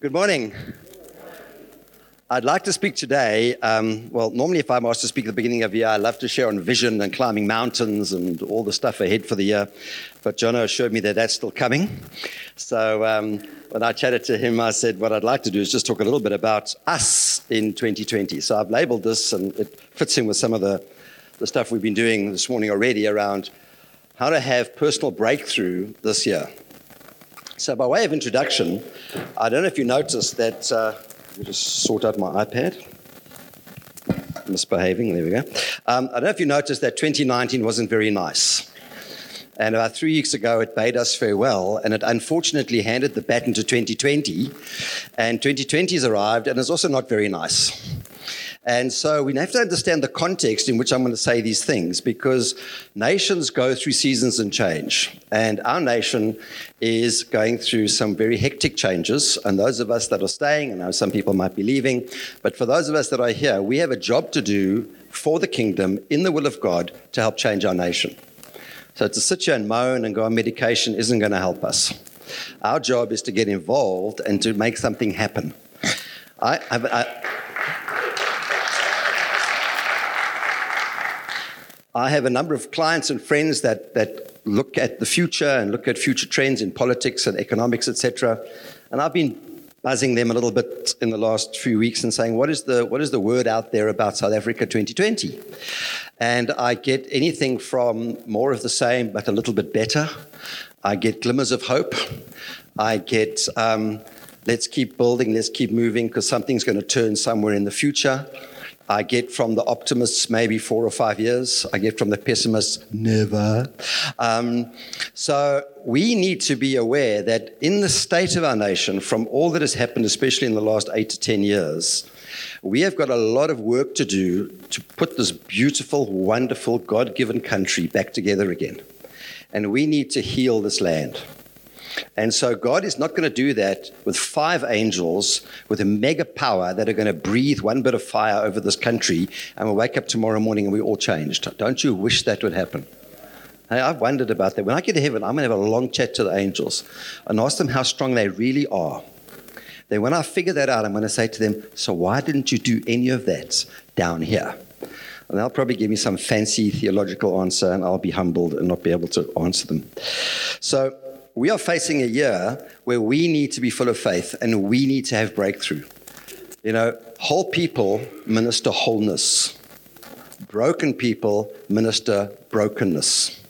Good morning. I'd like to speak today. Um, well, normally, if I'm asked to speak at the beginning of the year, I love to share on vision and climbing mountains and all the stuff ahead for the year. But Jono assured me that that's still coming. So um, when I chatted to him, I said, What I'd like to do is just talk a little bit about us in 2020. So I've labeled this, and it fits in with some of the, the stuff we've been doing this morning already around how to have personal breakthrough this year. So, by way of introduction, I don't know if you noticed that. Uh, let me just sort out my iPad. Misbehaving, there we go. Um, I don't know if you noticed that 2019 wasn't very nice. And about three weeks ago, it bade us farewell, and it unfortunately handed the baton to 2020. And 2020 has arrived, and it's also not very nice. And so we have to understand the context in which I'm going to say these things because nations go through seasons and change. And our nation is going through some very hectic changes. And those of us that are staying, I know some people might be leaving, but for those of us that are here, we have a job to do for the kingdom in the will of God to help change our nation. So to sit here and moan and go on medication isn't going to help us. Our job is to get involved and to make something happen. I, I, I I have a number of clients and friends that, that look at the future and look at future trends in politics and economics, etc. And I've been buzzing them a little bit in the last few weeks and saying, what is the, what is the word out there about South Africa 2020? And I get anything from more of the same, but a little bit better. I get glimmers of hope. I get, um, let's keep building, let's keep moving, because something's going to turn somewhere in the future. I get from the optimists maybe four or five years. I get from the pessimists never. Um, so we need to be aware that in the state of our nation, from all that has happened, especially in the last eight to 10 years, we have got a lot of work to do to put this beautiful, wonderful, God given country back together again. And we need to heal this land. And so God is not going to do that with five angels with a mega power that are going to breathe one bit of fire over this country and we'll wake up tomorrow morning and we're all changed. Don't you wish that would happen? Hey, I've wondered about that. When I get to heaven, I'm going to have a long chat to the angels and ask them how strong they really are. Then, when I figure that out, I'm going to say to them, So, why didn't you do any of that down here? And they'll probably give me some fancy theological answer, and I'll be humbled and not be able to answer them. So, we are facing a year where we need to be full of faith and we need to have breakthrough. You know, whole people minister wholeness, broken people minister brokenness.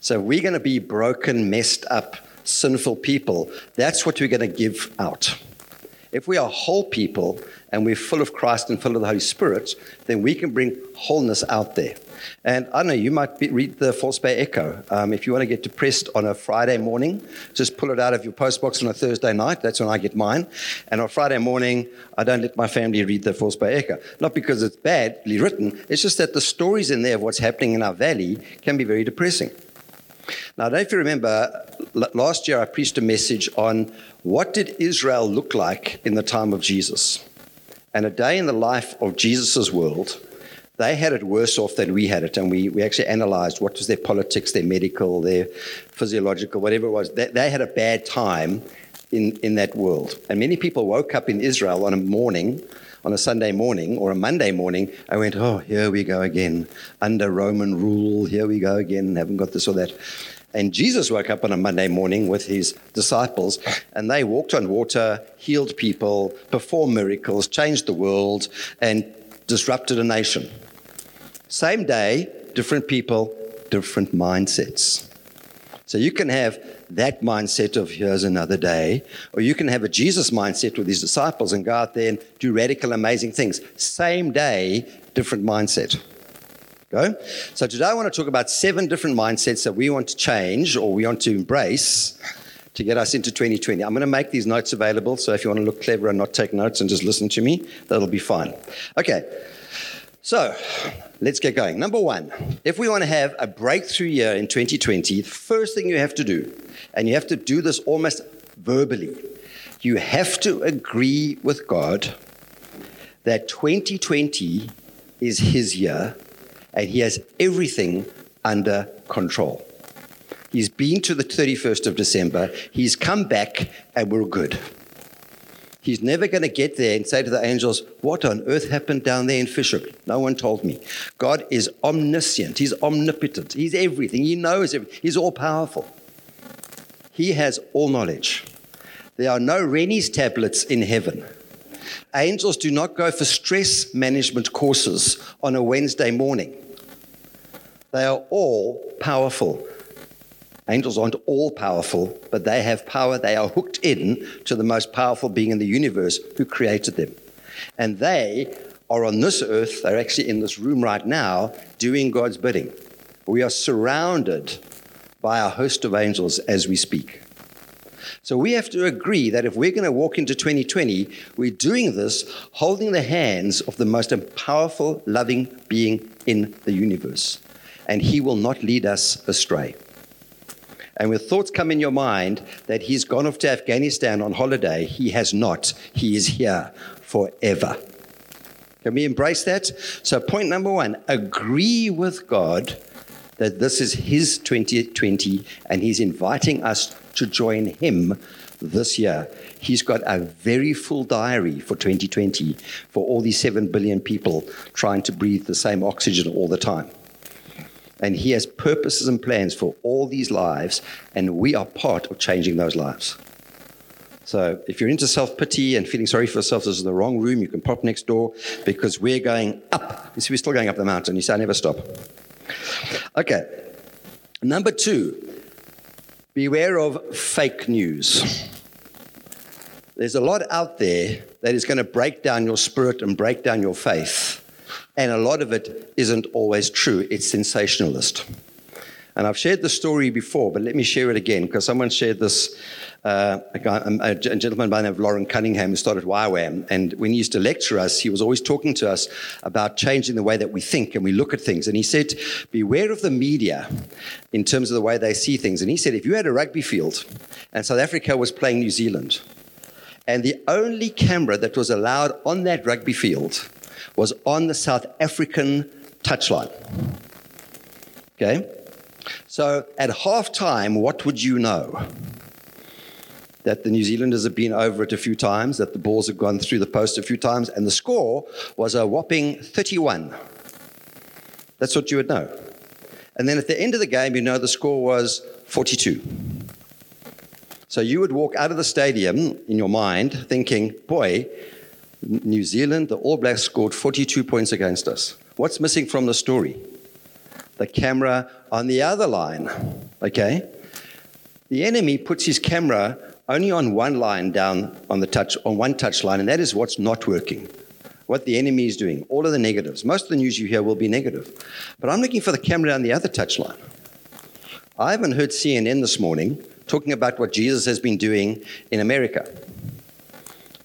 So we're going to be broken, messed up, sinful people. That's what we're going to give out. If we are whole people and we're full of Christ and full of the Holy Spirit, then we can bring wholeness out there. And I know, you might be, read the False Bay Echo. Um, if you want to get depressed on a Friday morning, just pull it out of your postbox on a Thursday night. That's when I get mine. And on Friday morning, I don't let my family read the False Bay Echo. Not because it's badly written, it's just that the stories in there of what's happening in our valley can be very depressing. Now, I don't know if you remember, last year I preached a message on what did Israel look like in the time of Jesus? And a day in the life of Jesus' world they had it worse off than we had it. And we, we actually analyzed what was their politics, their medical, their physiological, whatever it was. They, they had a bad time in, in that world. And many people woke up in Israel on a morning, on a Sunday morning or a Monday morning, and went, oh, here we go again. Under Roman rule, here we go again. Haven't got this or that. And Jesus woke up on a Monday morning with his disciples, and they walked on water, healed people, performed miracles, changed the world, and disrupted a nation. Same day, different people, different mindsets. So you can have that mindset of here's another day, or you can have a Jesus mindset with his disciples and go out there and do radical, amazing things. Same day, different mindset. Go. So today I want to talk about seven different mindsets that we want to change or we want to embrace to get us into 2020. I'm going to make these notes available, so if you want to look clever and not take notes and just listen to me, that'll be fine. Okay. So let's get going. Number one, if we want to have a breakthrough year in 2020, the first thing you have to do, and you have to do this almost verbally, you have to agree with God that 2020 is His year and He has everything under control. He's been to the 31st of December, He's come back, and we're good. He's never going to get there and say to the angels, What on earth happened down there in Fish Hoek? No one told me. God is omniscient. He's omnipotent. He's everything. He knows everything. He's all powerful. He has all knowledge. There are no Rennie's tablets in heaven. Angels do not go for stress management courses on a Wednesday morning. They are all powerful. Angels aren't all powerful, but they have power. They are hooked in to the most powerful being in the universe who created them. And they are on this earth, they're actually in this room right now, doing God's bidding. We are surrounded by a host of angels as we speak. So we have to agree that if we're going to walk into 2020, we're doing this holding the hands of the most powerful, loving being in the universe. And he will not lead us astray. And when thoughts come in your mind that he's gone off to Afghanistan on holiday, he has not. He is here forever. Can we embrace that? So, point number one agree with God that this is his 2020 and he's inviting us to join him this year. He's got a very full diary for 2020 for all these 7 billion people trying to breathe the same oxygen all the time. And He has purposes and plans for all these lives, and we are part of changing those lives. So if you're into self pity and feeling sorry for yourself, this is the wrong room. You can pop next door because we're going up. You see, we're still going up the mountain. You say, I never stop. Okay. Number two, beware of fake news. There's a lot out there that is going to break down your spirit and break down your faith. And a lot of it isn't always true, it's sensationalist. And I've shared the story before, but let me share it again because someone shared this. Uh, a, guy, um, a, gentleman by the name of Loren Cunningham who started YWAM. And when he used to lecture us, he was always talking to us about changing the way that we think and we look at things. And he said, Beware of the media in terms of the way they see things. And he said, If you had a rugby field and South Africa was playing New Zealand, and the only camera that was allowed on that rugby field was on the South African touchline. Okay? So at half time, what would you know? That the New Zealanders have been over it a few times, that the balls have gone through the post a few times, and the score was a whopping 31. That's what you would know. And then at the end of the game, you know the score was 42. So you would walk out of the stadium in your mind thinking, boy, New Zealand, the All Blacks scored 42 points against us. What's missing from the story? The camera on the other line. Okay? The enemy puts his camera only on one line down on the touch, on one touch line, and that is what's not working. What the enemy is doing, all of the negatives. Most of the news you hear will be negative. But I'm looking for the camera on the other touch line. I haven't heard CNN this morning talking about what Jesus has been doing in America.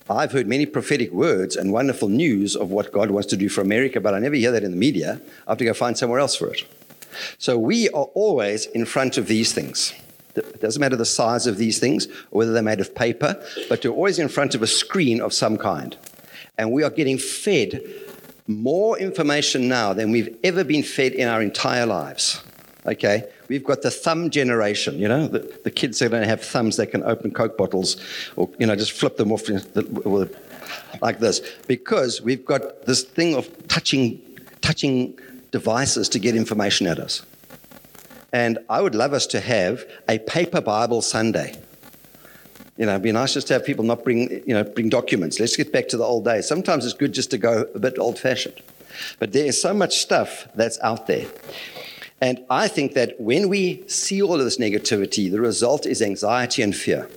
I've heard many prophetic words and wonderful news of what God wants to do for America, but I never hear that in the media. I have to go find somewhere else for it. So we are always in front of these things. It doesn't matter the size of these things or whether they're made of paper, but you're always in front of a screen of some kind. And we are getting fed more information now than we've ever been fed in our entire lives. Okay? We've got the thumb generation, you know, the, the kids that don't have thumbs that can open Coke bottles or, you know, just flip them off like this. Because we've got this thing of touching, touching devices to get information at us. And I would love us to have a paper Bible Sunday. You know, it'd be nice just to have people not bring, you know, bring documents. Let's get back to the old days. Sometimes it's good just to go a bit old fashioned. But there is so much stuff that's out there. And I think that when we see all of this negativity, the result is anxiety and fear.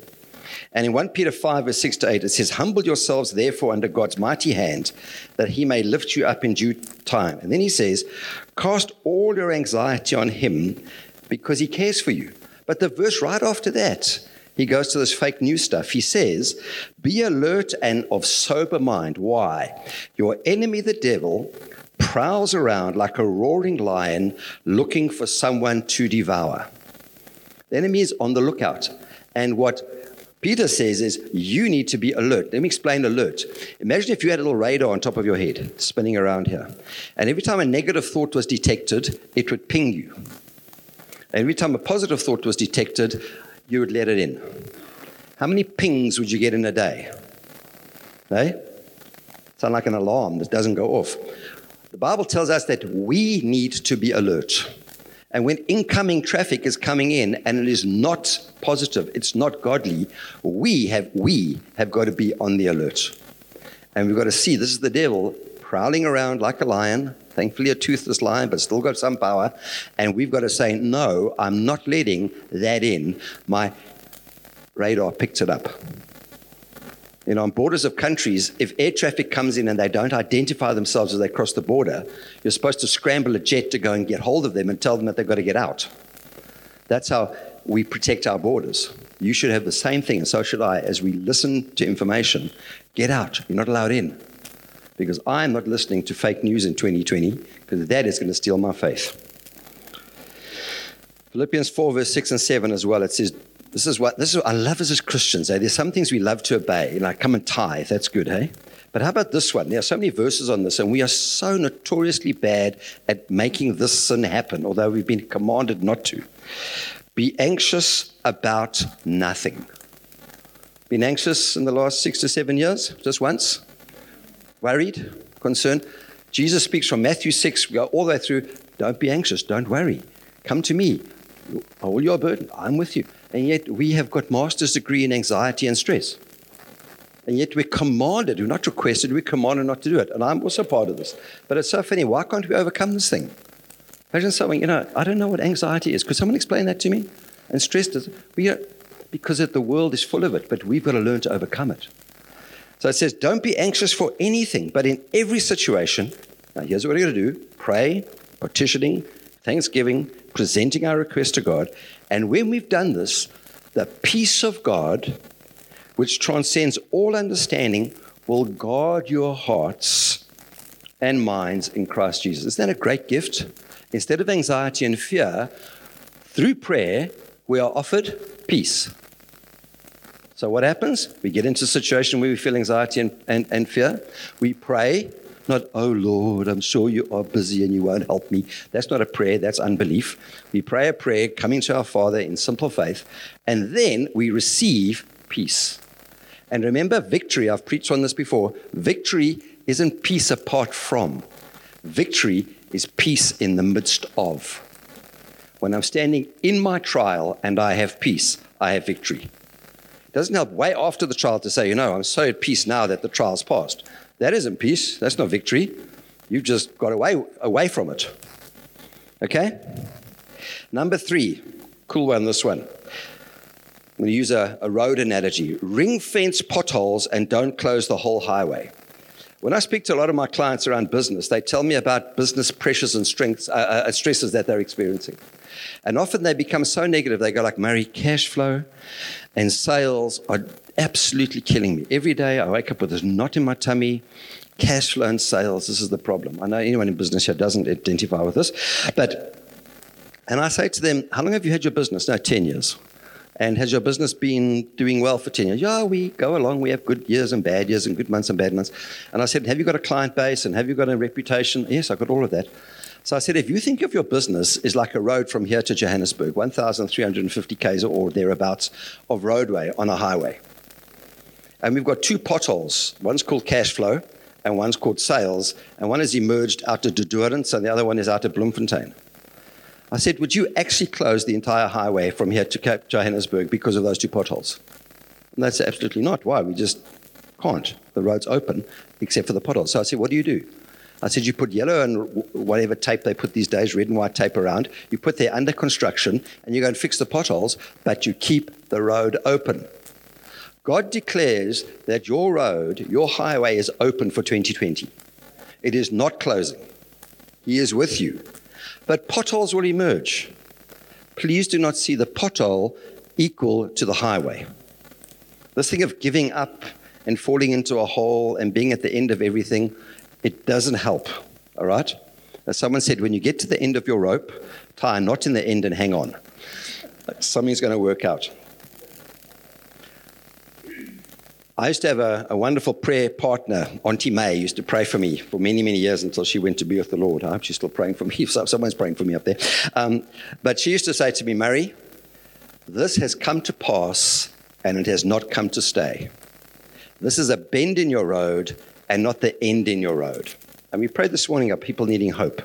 And in 1 Peter 5, verse 6 to 8, it says, Humble yourselves, therefore, under God's mighty hand, that he may lift you up in due time. And then he says, Cast all your anxiety on him because he cares for you. But the verse right after that, he goes to this fake news stuff. He says, Be alert and of sober mind. Why? Your enemy, the devil, prowls around like a roaring lion looking for someone to devour. The enemy is on the lookout. And what Peter says is, you need to be alert. Let me explain alert. Imagine if you had a little radar on top of your head spinning around here. And every time a negative thought was detected, it would ping you. Every time a positive thought was detected, you would let it in. How many pings would you get in a day? Hey? Sound like an alarm that doesn't go off. The Bible tells us that we need to be alert. And when incoming traffic is coming in and it is not positive, it's not godly, we have we have got to be on the alert. And we've got to see this is the devil prowling around like a lion, thankfully a toothless lion, but still got some power. And we've got to say, no, I'm not letting that in. My radar picked it up. You know, on borders of countries, if air traffic comes in and they don't identify themselves as they cross the border, you're supposed to scramble a jet to go and get hold of them and tell them that they've got to get out. That's how we protect our borders. You should have the same thing, and so should I, as we listen to information. Get out. You're not allowed in. Because I'm not listening to fake news in 2020, because that is going to steal my faith. Philippians 4, verse 6 and 7 as well, it says, this is what this is what I love as Christians. Eh? There's some things we love to obey, like come and tithe. That's good, hey? But how about this one? There are so many verses on this, and we are so notoriously bad at making this sin happen, although we've been commanded not to. Be anxious about nothing. Been anxious in the last six to seven years? Just once? Worried? Concerned? Jesus speaks from Matthew 6, we go all the way through. Don't be anxious, don't worry. Come to me. All your burden, I'm with you. And yet we have got master's degree in anxiety and stress. And yet we're commanded, we're not requested, we're commanded not to do it. And I'm also part of this. But it's so funny. Why can't we overcome this thing? Imagine someone, you know, I don't know what anxiety is. Could someone explain that to me? And stress does. We, know, because the world is full of it, but we've got to learn to overcome it. So it says, don't be anxious for anything, but in every situation, now here's what we're going to do pray, petitioning, thanksgiving, presenting our request to God. And when we've done this, the peace of God, which transcends all understanding, will guard your hearts and minds in Christ Jesus. Isn't that a great gift? Instead of anxiety and fear, through prayer, we are offered peace. So, what happens? We get into a situation where we feel anxiety and, and, and fear. We pray, not, oh Lord, I'm sure you are busy and you won't help me. That's not a prayer, that's unbelief. We pray a prayer coming to our Father in simple faith, and then we receive peace. And remember, victory, I've preached on this before. Victory isn't peace apart from, victory is peace in the midst of. When I'm standing in my trial and I have peace, I have victory. It doesn't help way after the trial to say, you know, I'm so at peace now that the trial's passed. That isn't peace. That's not victory. You've just got away, away from it. Okay? Number three, cool one, this one. I'm going to use a, a road analogy. Ring fence potholes and don't close the whole highway. When I speak to a lot of my clients around business, they tell me about business pressures and strengths, uh, uh, stresses that they're experiencing. And often they become so negative, they go like, Murray, cash flow and sales are absolutely killing me. Every day I wake up with this knot in my tummy. Cash flow and sales, this is the problem. I know anyone in business here doesn't identify with this. But, and I say to them, How long have you had your business? No, 10 years. And has your business been doing well for 10 years? Yeah, we go along. We have good years and bad years and good months and bad months. And I said, Have you got a client base and have you got a reputation? Yes, I've got all of that. So I said, if you think of your business as like a road from here to Johannesburg, 1,350 k's or thereabouts of roadway on a highway, and we've got two potholes. One's called cash flow, and one's called sales, and one has emerged out of Durance, and the other one is out of Bloemfontein. I said, would you actually close the entire highway from here to Cape Johannesburg because of those two potholes? And they said, absolutely not. Why? We just can't. The road's open except for the potholes. So I said, what do you do? I said, you put yellow and whatever tape they put these days, red and white tape around. You put there under construction and you go and fix the potholes, but you keep the road open. God declares that your road, your highway is open for 2020. It is not closing. He is with you. But potholes will emerge. Please do not see the pothole equal to the highway. This thing of giving up and falling into a hole and being at the end of everything, it doesn't help. All right? As someone said, when you get to the end of your rope, tie a knot in the end and hang on. Something's going to work out. I used to have a, a, wonderful prayer partner, Auntie May, used to pray for me for many, many years until she went to be with the Lord. I hope she's still praying for me. Someone's praying for me up there. Um, but she used to say to me, Murray, this has come to pass and it has not come to stay. This is a bend in your road and not the end in your road. And we prayed this morning of people needing hope.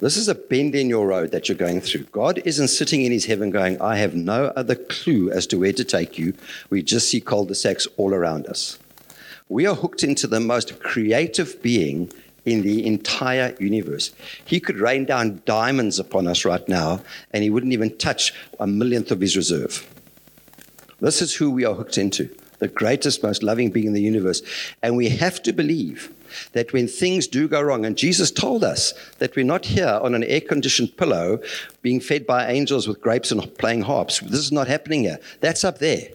This is a bend in your road that you're going through. God isn't sitting in his heaven going, I have no other clue as to where to take you. We just see cul de sacs all around us. We are hooked into the most creative being in the entire universe. He could rain down diamonds upon us right now, and he wouldn't even touch a millionth of his reserve. This is who we are hooked into the greatest, most loving being in the universe. And we have to believe that when things do go wrong, and Jesus told us that we're not here on an air conditioned pillow being fed by angels with grapes and playing harps. This is not happening here. That's up there.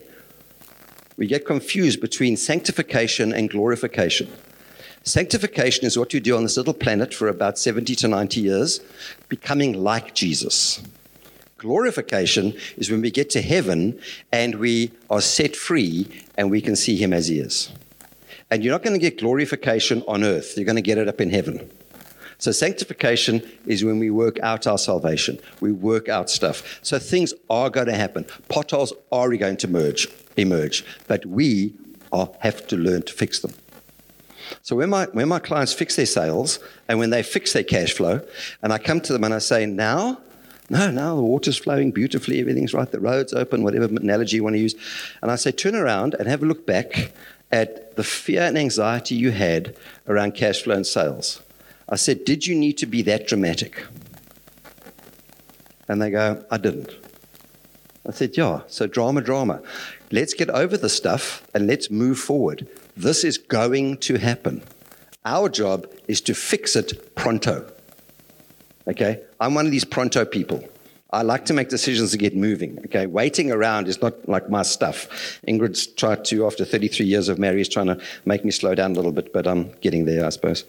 We get confused between sanctification and glorification. Sanctification is what you do on this little planet for about 70 to 90 years, becoming like Jesus. Glorification is when we get to heaven and we are set free and we can see him as he is. And you're not going to get glorification on earth, you're going to get it up in heaven. So, sanctification is when we work out our salvation. We work out stuff. So, things are going to happen. Potholes are going to merge, emerge, but we are, have to learn to fix them. So, when my, when my clients fix their sales and when they fix their cash flow, and I come to them and I say, now, no, now the water's flowing beautifully, everything's right, the road's open, whatever analogy you want to use. And I say, turn around and have a look back at the fear and anxiety you had around cash flow and sales. I said, Did you need to be that dramatic? And they go, I didn't. I said, Yeah, so drama, drama. Let's get over the stuff and let's move forward. This is going to happen. Our job is to fix it pronto. Okay? I'm one of these pronto people. I like to make decisions to get moving. Okay, waiting around is not like my stuff. Ingrid's tried to, after 33 years of marriage, trying to make me slow down a little bit, but I'm getting there, I suppose.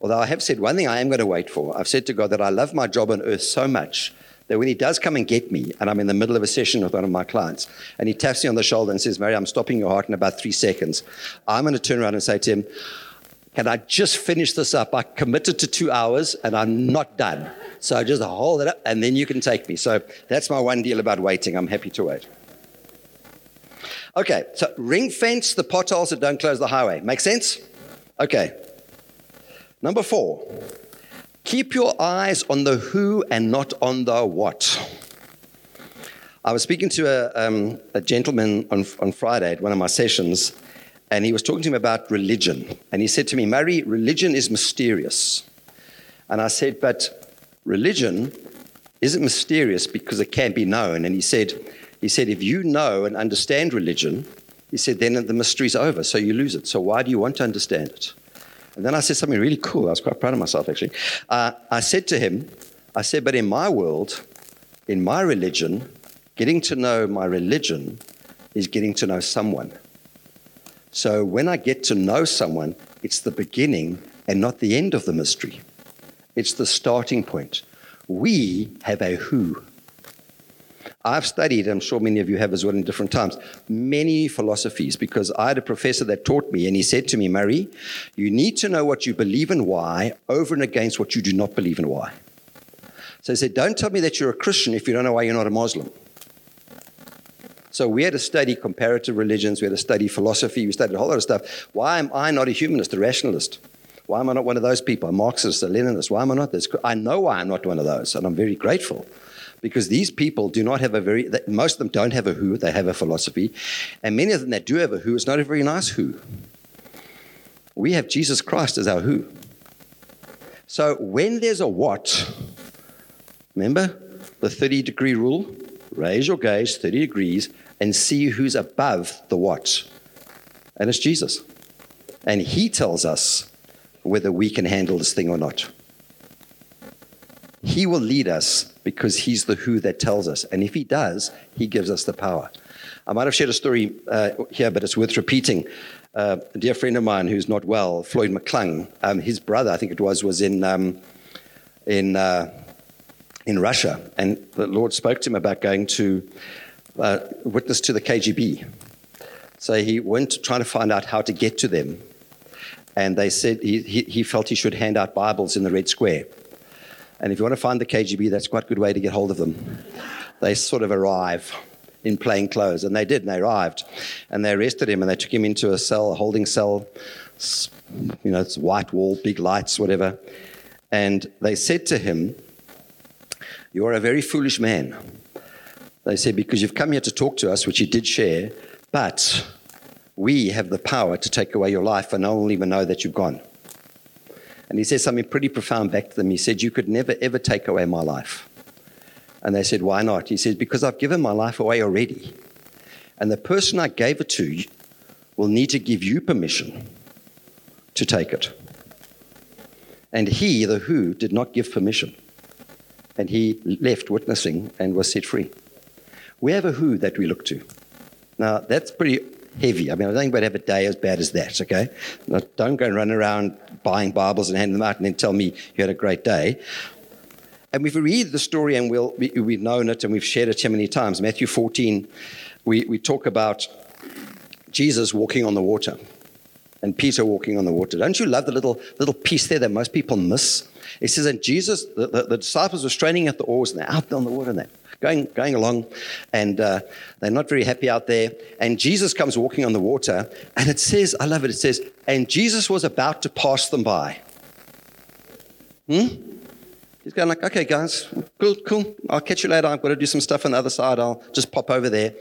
Although I have said one thing I am going to wait for. I've said to God that I love my job on earth so much that when He does come and get me, and I'm in the middle of a session with one of my clients, and He taps me on the shoulder and says, Murray, I'm stopping your heart in about three seconds, I'm going to turn around and say to Him, Can I just finish this up? I committed to two hours and I'm not done. So just hold it up and then you can take me. So that's my one deal about waiting. I'm happy to wait. Okay, so ring fence the potholes that don't close the highway. Make sense? Okay. Number four, keep your eyes on the who and not on the what. I was speaking to a, um, a gentleman on, on Friday at one of my sessions, and he was talking to me about religion. And he said to me, Murray, religion is mysterious. And I said, but religion isn't mysterious because it can't be known. And he said, he said, if you know and understand religion, he said, then the mystery's over, so you lose it. So why do you want to understand it? And then I said something really cool. I was quite proud of myself, actually. Uh, I said to him, I said, but in my world, in my religion, getting to know my religion is getting to know someone. So when I get to know someone, it's the beginning and not the end of the mystery. It's the starting point. We have a who. I've studied, I'm sure many of you have as well in different times, many philosophies because I had a professor that taught me, and he said to me, Murray, you need to know what you believe and why over and against what you do not believe and why. So he said, Don't tell me that you're a Christian if you don't know why you're not a Muslim. So we had to study comparative religions, we had to study philosophy, we studied a whole lot of stuff. Why am I not a humanist, a rationalist? Why am I not one of those people? A Marxist, a Leninist. Why am I not this? I know why I'm not one of those, and I'm very grateful because these people do not have a very, most of them don't have a who, they have a philosophy. And many of them that do have a who, it's not a very nice who. We have Jesus Christ as our who. So when there's a what, remember the 30 degree rule? Raise your gaze 30 degrees and see who's above the what. And it's Jesus. And he tells us whether we can handle this thing or not. He will lead us because he's the who that tells us. And if he does, he gives us the power. I might have shared a story uh, here, but it's worth repeating. Uh, a dear friend of mine who's not well, Floyd McClung, um, his brother, I think it was, was in, um, in, uh, in Russia. And the Lord spoke to him about going to uh, witness to the KGB. So he went trying to find out how to get to them and they said he, he, he, felt he should hand out Bibles in the Red Square. And if you want to find the KGB, that's quite a good way to get hold of them. They sort of arrive in plain clothes. And they did, and they arrived. And they arrested him and they took him into a cell, a holding cell. You know, it's white wall, big lights, whatever. And they said to him, You are a very foolish man. They said, Because you've come here to talk to us, which you did share, but we have the power to take away your life, and no one will even know that you've gone. And he said something pretty profound back to them. He said, You could never, ever take away my life. And they said, Why not? He said, Because I've given my life away already. And the person I gave it to will need to give you permission to take it. And he, the who, did not give permission. And he left witnessing and was set free. We have a who that we look to. Now, that's pretty heavy. I mean, I don't think we'd have a day as bad as that, okay? Now, don't go and run around buying Bibles and handing them out and then tell me you had a great day. And if we read the story, and we'll, we, have known it and we've shared it so many times, Matthew 14, we, we talk about Jesus walking on the water and Peter walking on the water. Don't you love the little, little piece there that most people miss? It says that Jesus, the, the, the disciples were straining at the oars and they're out on the water and they're going, going along and uh, they're not very happy out there. And Jesus comes walking on the water and it says, I love it, it says, and Jesus was about to pass them by. Hmm? He's going like, okay, guys, cool, cool. I'll catch you later. I've got to do some stuff on the other side. I'll just pop over there.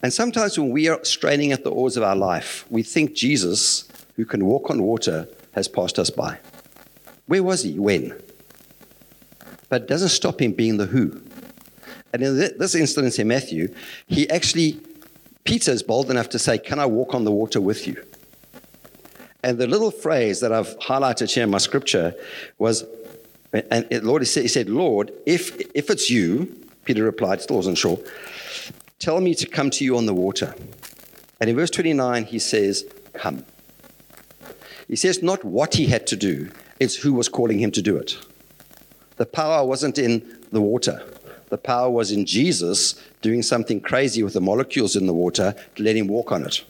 And sometimes when we are straining at the oars of our life, we think Jesus, who can walk on water, has passed us by. Where was he? When? But it doesn't stop him being the who. And in this instance in Matthew, he actually, Peter is bold enough to say, Can I walk on the water with you? And the little phrase that I've highlighted here in my scripture was, and Lord, he said, he said Lord, if, if it's you, Peter replied, still wasn't sure, Tell me to come to you on the water. And in verse 29, he says, Come. He says not what he had to do, it's who was calling him to do it. The power wasn't in the water, the power was in Jesus doing something crazy with the molecules in the water to let him walk on it.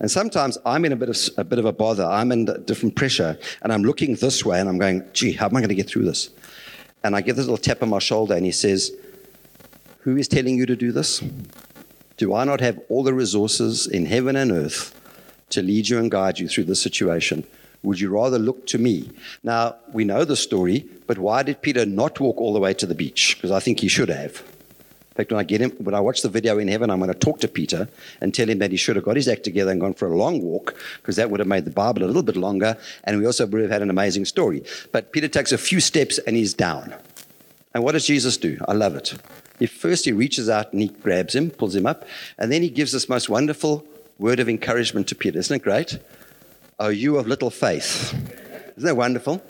And sometimes I'm in a bit of a bit of a bother. I'm in different pressure, and I'm looking this way, and I'm going, "Gee, how am I going to get through this?" And I get this little tap on my shoulder, and he says, who is telling you to do this? Do I not have all the resources in heaven and earth to lead you and guide you through this situation? Would you rather look to me? Now, we know the story, but why did Peter not walk all the way to the beach? Because I think he should have. In fact, when I get him, when I watch the video in heaven, I'm going to talk to Peter and tell him that he should have got his act together and gone for a long walk, because that would have made the Bible a little bit longer, and we also would have had an amazing story. But Peter takes a few steps and he's down. And what does Jesus do? I love it. He first he reaches out and he grabs him, pulls him up, and then he gives this most wonderful word of encouragement to Peter. Isn't it great? Oh, you of little faith. Isn't that wonderful?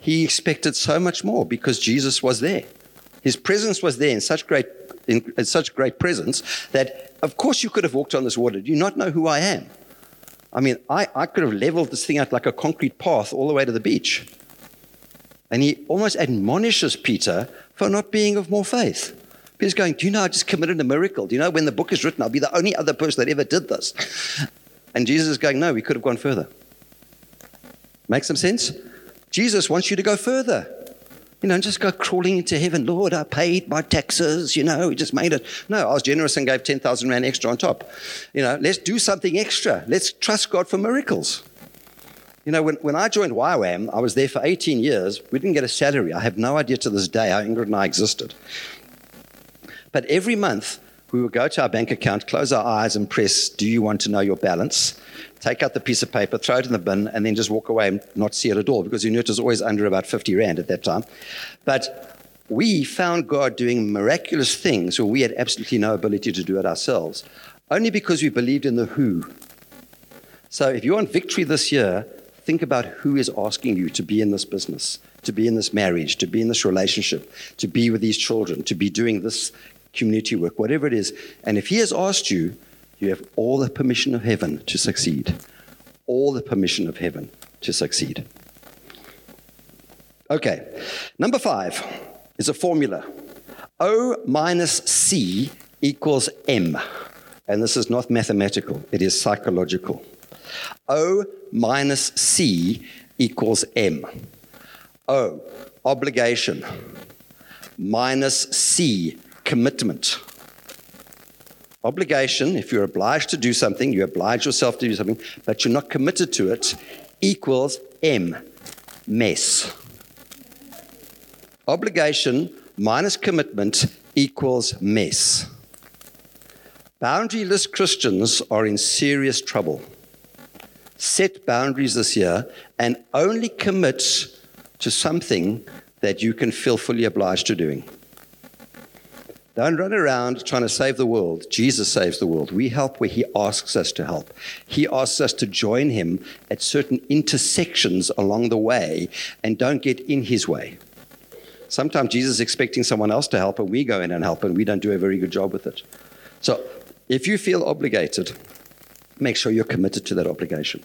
He expected so much more because Jesus was there. His presence was there in such great in, in such great presence that of course you could have walked on this water. Do you not know who I am? I mean, I, I could have leveled this thing out like a concrete path all the way to the beach. And he almost admonishes Peter for not being of more faith. Peter's going, Do you know I just committed a miracle? Do you know when the book is written, I'll be the only other person that ever did this? And Jesus is going, No, we could have gone further. Make some sense? Jesus wants you to go further. You know, just go crawling into heaven. Lord, I paid my taxes. You know, we just made it. No, I was generous and gave 10,000 Rand extra on top. You know, let's do something extra. Let's trust God for miracles. You know, when, when I joined YWAM, I was there for 18 years. We didn't get a salary. I have no idea to this day how Ingrid and I existed. But every month, we would go to our bank account, close our eyes, and press, Do you want to know your balance? Take out the piece of paper, throw it in the bin, and then just walk away and not see it at all because you knew it was always under about 50 Rand at that time. But we found God doing miraculous things where we had absolutely no ability to do it ourselves, only because we believed in the who. So if you want victory this year, think about who is asking you to be in this business, to be in this marriage, to be in this relationship, to be with these children, to be doing this community work, whatever it is. And if He has asked you, you have all the permission of heaven to succeed. All the permission of heaven to succeed. Okay, number five is a formula O minus C equals M. And this is not mathematical, it is psychological. O minus C equals M. O, obligation, minus C, commitment. Obligation, if you're obliged to do something, you oblige yourself to do something, but you're not committed to it, equals M, mess. Obligation minus commitment equals mess. Boundaryless Christians are in serious trouble. Set boundaries this year and only commit to something that you can feel fully obliged to doing. Don't run around trying to save the world. Jesus saves the world. We help where He asks us to help. He asks us to join Him at certain intersections along the way and don't get in His way. Sometimes Jesus is expecting someone else to help, and we go in and help, and we don't do a very good job with it. So if you feel obligated, make sure you're committed to that obligation.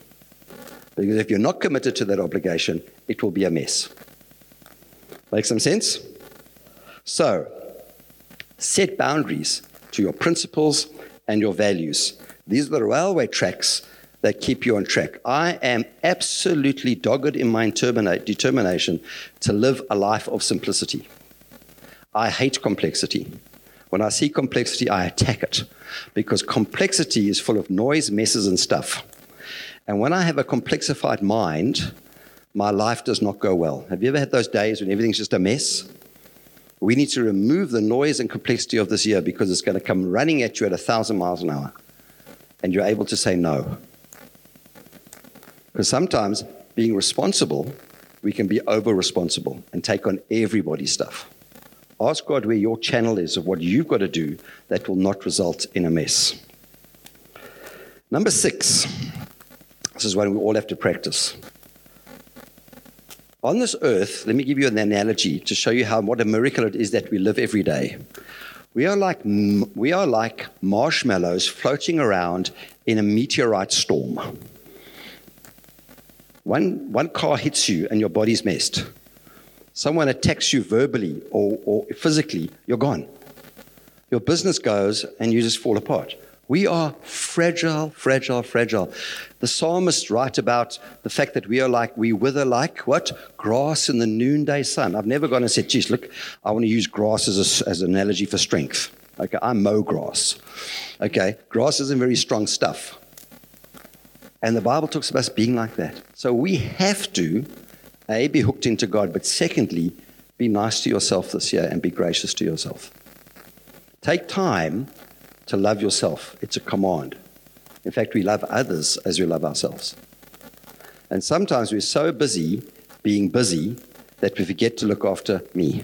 Because if you're not committed to that obligation, it will be a mess. Make some sense? So, Set boundaries to your principles and your values. These are the railway tracks that keep you on track. I am absolutely dogged in my determination to live a life of simplicity. I hate complexity. When I see complexity, I attack it because complexity is full of noise, messes, and stuff. And when I have a complexified mind, my life does not go well. Have you ever had those days when everything's just a mess? We need to remove the noise and complexity of this year because it's going to come running at you at a thousand miles an hour. And you're able to say no. Because sometimes being responsible, we can be over responsible and take on everybody's stuff. Ask God where your channel is of what you've got to do that will not result in a mess. Number six, this is one we all have to practice. On this earth, let me give you an analogy to show you how what a miracle it is that we live every day. We are like, we are like marshmallows floating around in a meteorite storm. One, one car hits you and your body's messed. Someone attacks you verbally or, or physically, you're gone. Your business goes and you just fall apart. We are fragile, fragile, fragile. The psalmist write about the fact that we are like, we wither like what? Grass in the noonday sun. I've never gone and said, geez, look, I want to use grass as, a, as an analogy for strength. Okay, I mow grass. Okay, grass isn't very strong stuff. And the Bible talks about us being like that. So we have to, A, be hooked into God, but secondly, be nice to yourself this year and be gracious to yourself. Take time to love yourself. It's a command. In fact, we love others as we love ourselves. And sometimes we're so busy being busy that we forget to look after me.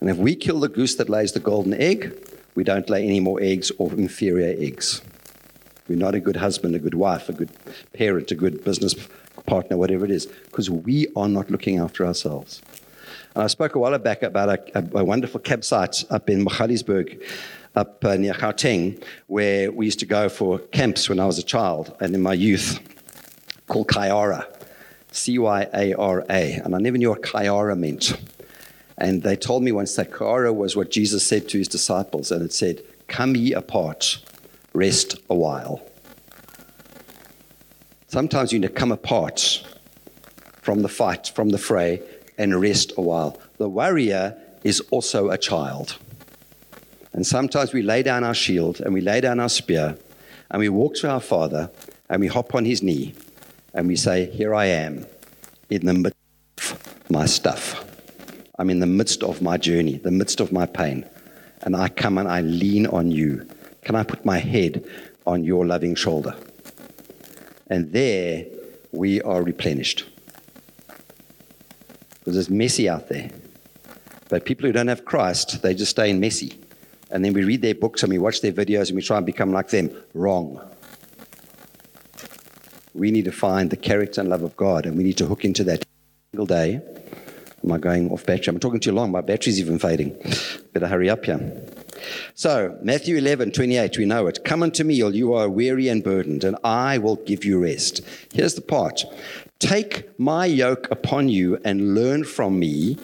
And if we kill the goose that lays the golden egg, we don't lay any more eggs or inferior eggs. We're not a good husband, a good wife, a good parent, a good business partner, whatever it is, because we are not looking after ourselves. And I spoke a while back about a, a, a wonderful campsite up in Magaliesburg up uh, near Gauteng, where we used to go for camps when I was a child and in my youth, called Cyara, C Y A R A. And I never knew what Cyara meant. And they told me once that Cyara was what Jesus said to his disciples, and it said, Come ye apart, rest a while. Sometimes you need to come apart from the fight, from the fray, and rest a while. The warrior is also a child. And sometimes we lay down our shield and we lay down our spear and we walk to our Father and we hop on his knee and we say, Here I am in the midst of my stuff. I'm in the midst of my journey, the midst of my pain. And I come and I lean on you. Can I put my head on your loving shoulder? And there we are replenished. Because it's messy out there. But people who don't have Christ, they just stay in messy and then we read their books and we watch their videos and we try and become like them. Wrong. We need to find the character and love of God, and we need to hook into that single day. Am I going off battery? I'm talking too long. My battery's even fading. Better hurry up here. So, Matthew 11, 28, we know it. Come unto me, all you are weary and burdened, and I will give you rest. Here's the part Take my yoke upon you and learn from me,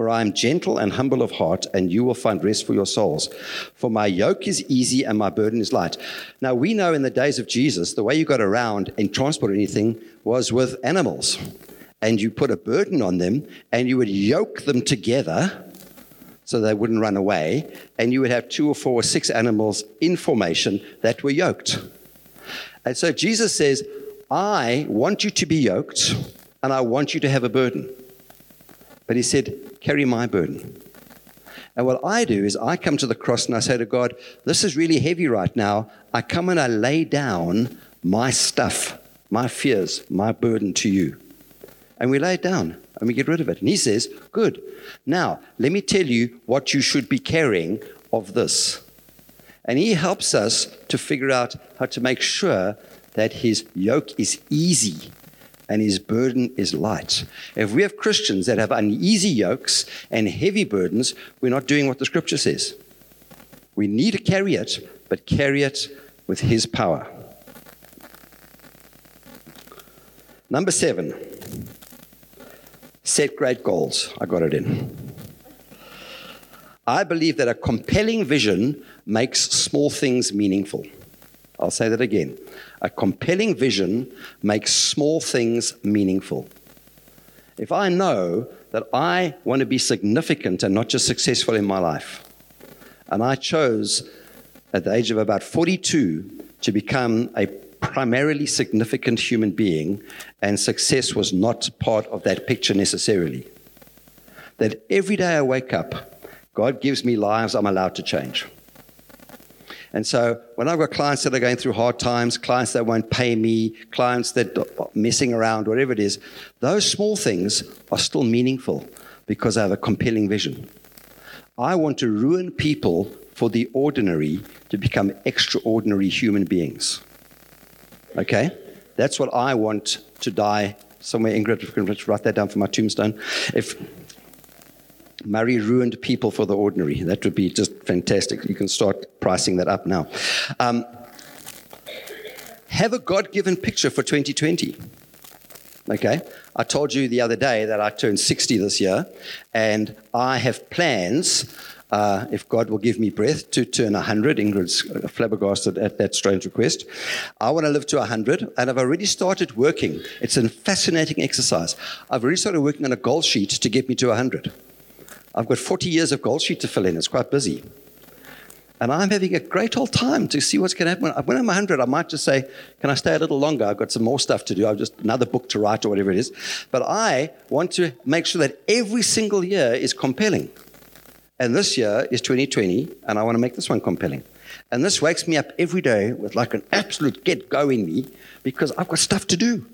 for I am gentle and humble of heart, and you will find rest for your souls. For my yoke is easy and my burden is light. Now, we know in the days of Jesus, the way you got around and transport anything was with animals. And you put a burden on them, and you would yoke them together so they wouldn't run away. And you would have two or four or six animals in formation that were yoked. And so Jesus says, I want you to be yoked and I want you to have a burden. But he said, Carry my burden. And what I do is I come to the cross and I say to God, This is really heavy right now. I come and I lay down my stuff, my fears, my burden to you. And we lay it down and we get rid of it. And he says, Good. Now, let me tell you what you should be carrying of this. And he helps us to figure out how to make sure that his yoke is easy and his burden is light. If we have Christians that have uneasy yokes and heavy burdens, we're not doing what the scripture says. We need to carry it, but carry it with his power. Number seven, set great goals. I got it in. I believe that a compelling vision makes small things meaningful. I'll say that again. A compelling vision makes small things meaningful. If I know that I want to be significant and not just successful in my life, and I chose at the age of about 42 to become a primarily significant human being, and success was not part of that picture necessarily. That every day I wake up, God gives me lives I'm allowed to change. And so when I've got clients that are going through hard times, clients that won't pay me, clients that are messing around, whatever it is, those small things are still meaningful because I have a compelling vision. I want to ruin people for the ordinary to become extraordinary human beings. Okay? That's what I want to die somewhere. Ingrid, if you write that down for my tombstone. If Murray ruined people for the ordinary. That would be just fantastic. You can start pricing that up now. Um, have a God given picture for 2020. Okay? I told you the other day that I turned 60 this year, and I have plans. Uh, if God will give me breath to turn 100, Ingrid's flabbergasted at that strange request. I want to live to 100, and I've already started working. It's a fascinating exercise. I've already started working on a goal sheet to get me to 100. I've got 40 years of goal sheet to fill in. It's quite busy. And I'm having a great old time to see what's going to happen. When I'm 100, I might just say, Can I stay a little longer? I've got some more stuff to do. I've just another book to write or whatever it is. But I want to make sure that every single year is compelling. And this year is 2020, and I want to make this one compelling. And this wakes me up every day with like an absolute get go in me because I've got stuff to do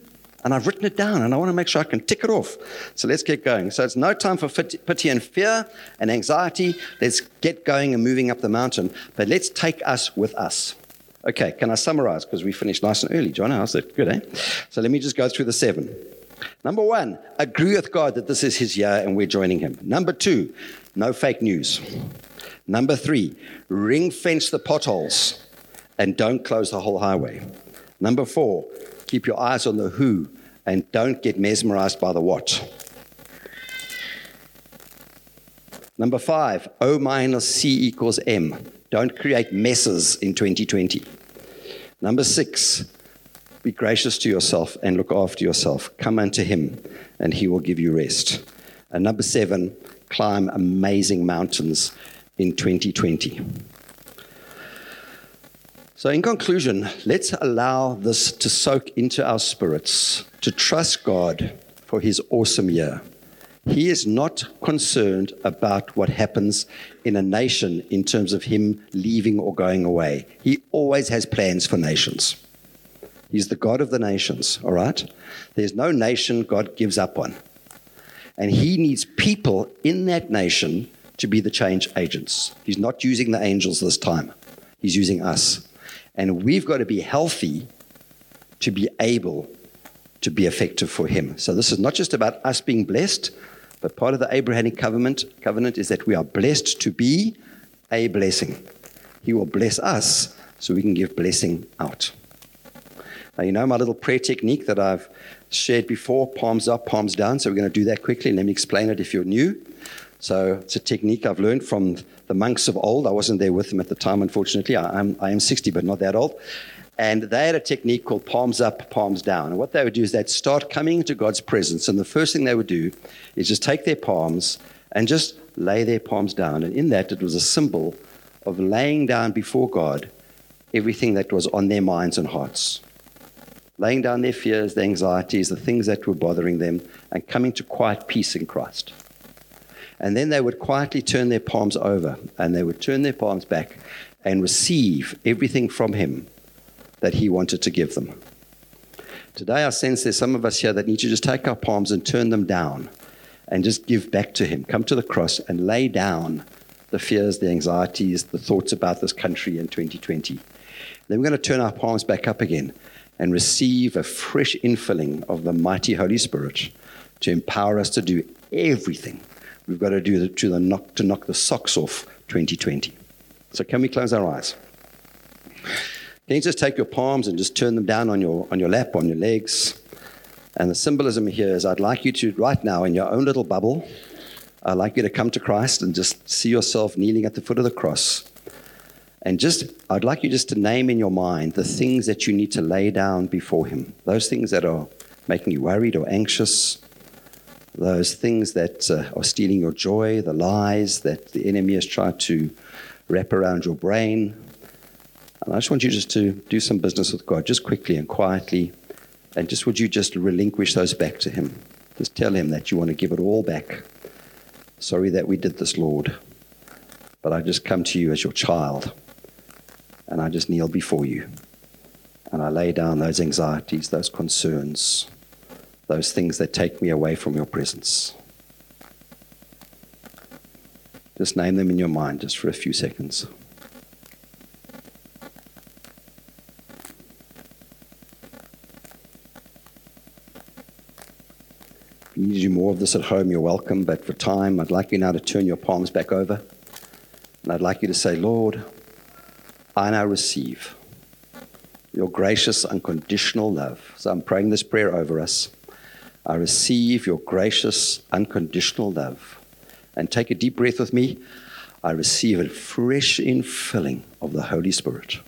and I've written it down and I want to make sure I can tick it off. So let's get going. So it's no time for pity and fear and anxiety. Let's get going and moving up the mountain. But let's take us with us. Okay, can I summarize? Because we finished nice and early, John. How's that? Good, eh? So let me just go through the seven. Number one, agree with God that this is his year and we're joining him. Number two, no fake news. Number three, ring fence the potholes and don't close the whole highway. Number four, keep your eyes on the who and don't get mesmerized by the what. Number five, O minus C equals M. Don't create messes in 2020. Number six, be gracious to yourself and look after yourself. Come unto Him, and He will give you rest. And number seven, climb amazing mountains in 2020. So, in conclusion, let's allow this to soak into our spirits, to trust God for His awesome year. He is not concerned about what happens in a nation in terms of Him leaving or going away. He always has plans for nations. He's the God of the nations, all right? There's no nation God gives up on. And He needs people in that nation to be the change agents. He's not using the angels this time, He's using us. And we've got to be healthy to be able to be effective for Him. So this is not just about us being blessed, but part of the Abrahamic covenant, covenant is that we are blessed to be a blessing. He will bless us so we can give blessing out. Now, you know my little prayer technique that I've shared before palms up, palms down. So we're going to do that quickly. Let me explain it if you're new. So it's a technique I've learned from the monks of old. I wasn't there with them at the time, unfortunately. I am, I am 60, but not that old. And they had a technique called palms up, palms down. And what they would do is they'd start coming into God's presence. And the first thing they would do is just take their palms and just lay their palms down. And in that, it was a symbol of laying down before God everything that was on their minds and hearts. Laying down their fears, their anxieties, the things that were bothering them, and coming to quiet peace in Christ. And then they would quietly turn their palms over and they would turn their palms back and receive everything from Him that He wanted to give them. Today, I sense there's some of us here that need to just take our palms and turn them down and just give back to Him. Come to the cross and lay down the fears, the anxieties, the thoughts about this country in 2020. Then we're going to turn our palms back up again and receive a fresh infilling of the mighty Holy Spirit to empower us to do everything we've got to do the, to, the knock, to knock the socks off 2020. So, can we close our eyes? Can you just take your palms and just turn them down on your, on your lap, on your legs? And the symbolism here is I'd like you to, right now, in your own little bubble, I'd like you to come to Christ and just see yourself kneeling at the foot of the cross. And just, I'd like you just to name in your mind the things that you need to lay down before Him. Those things that are making you worried or anxious, those things that uh, are stealing your joy, the lies that the enemy has tried to wrap around your brain. And I just want you just to do some business with God, just quickly and quietly. And just would you just relinquish those back to Him? Just tell Him that you want to give it all back. Sorry that we did this, Lord. But I just come to you as your child. And I just kneel before you. And I lay down those anxieties, those concerns those things that take me away from your presence. Just name them in your mind just for a few seconds. If you need to do more of this at home, you're welcome. But for time, I'd like you now to turn your palms back over. And I'd like you to say, Lord, I now receive your gracious, unconditional love. So I'm praying this prayer over us. I receive your gracious, unconditional love. And take a deep breath with me. I receive a fresh infilling of the Holy Spirit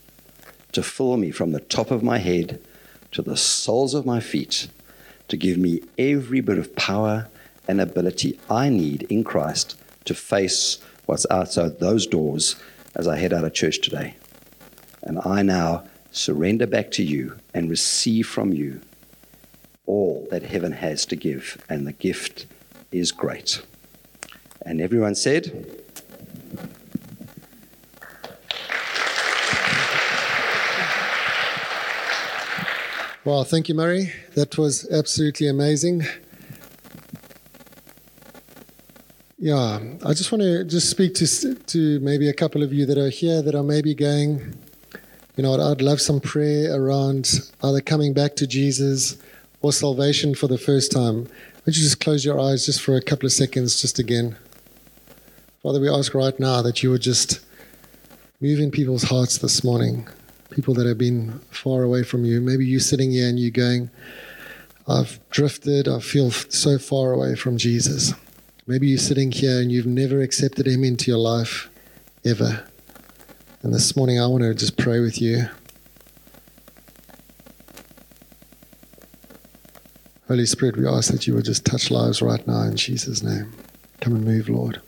to fill me from the top of my head to the soles of my feet, to give me every bit of power and ability I need in Christ to face what's outside those doors as I head out of church today. And I now surrender back to you and receive from you all that heaven has to give, and the gift is great. And everyone said, Well, thank you, Murray. That was absolutely amazing. Yeah, I just want to just speak to to maybe a couple of you that are here that are maybe going, you know, I'd, love some prayer around either coming back to Jesus or salvation for the first time, would you just close your eyes just for a couple of seconds, just again? Father, we ask right now that you would just move in people's hearts this morning, people that have been far away from you. Maybe you're sitting here and you're going, I've drifted, I feel so far away from Jesus. Maybe you're sitting here and you've never accepted him into your life ever. And this morning I want to just pray with you. Holy Spirit, we ask that you would just touch lives right now in Jesus' name. Come and move, Lord.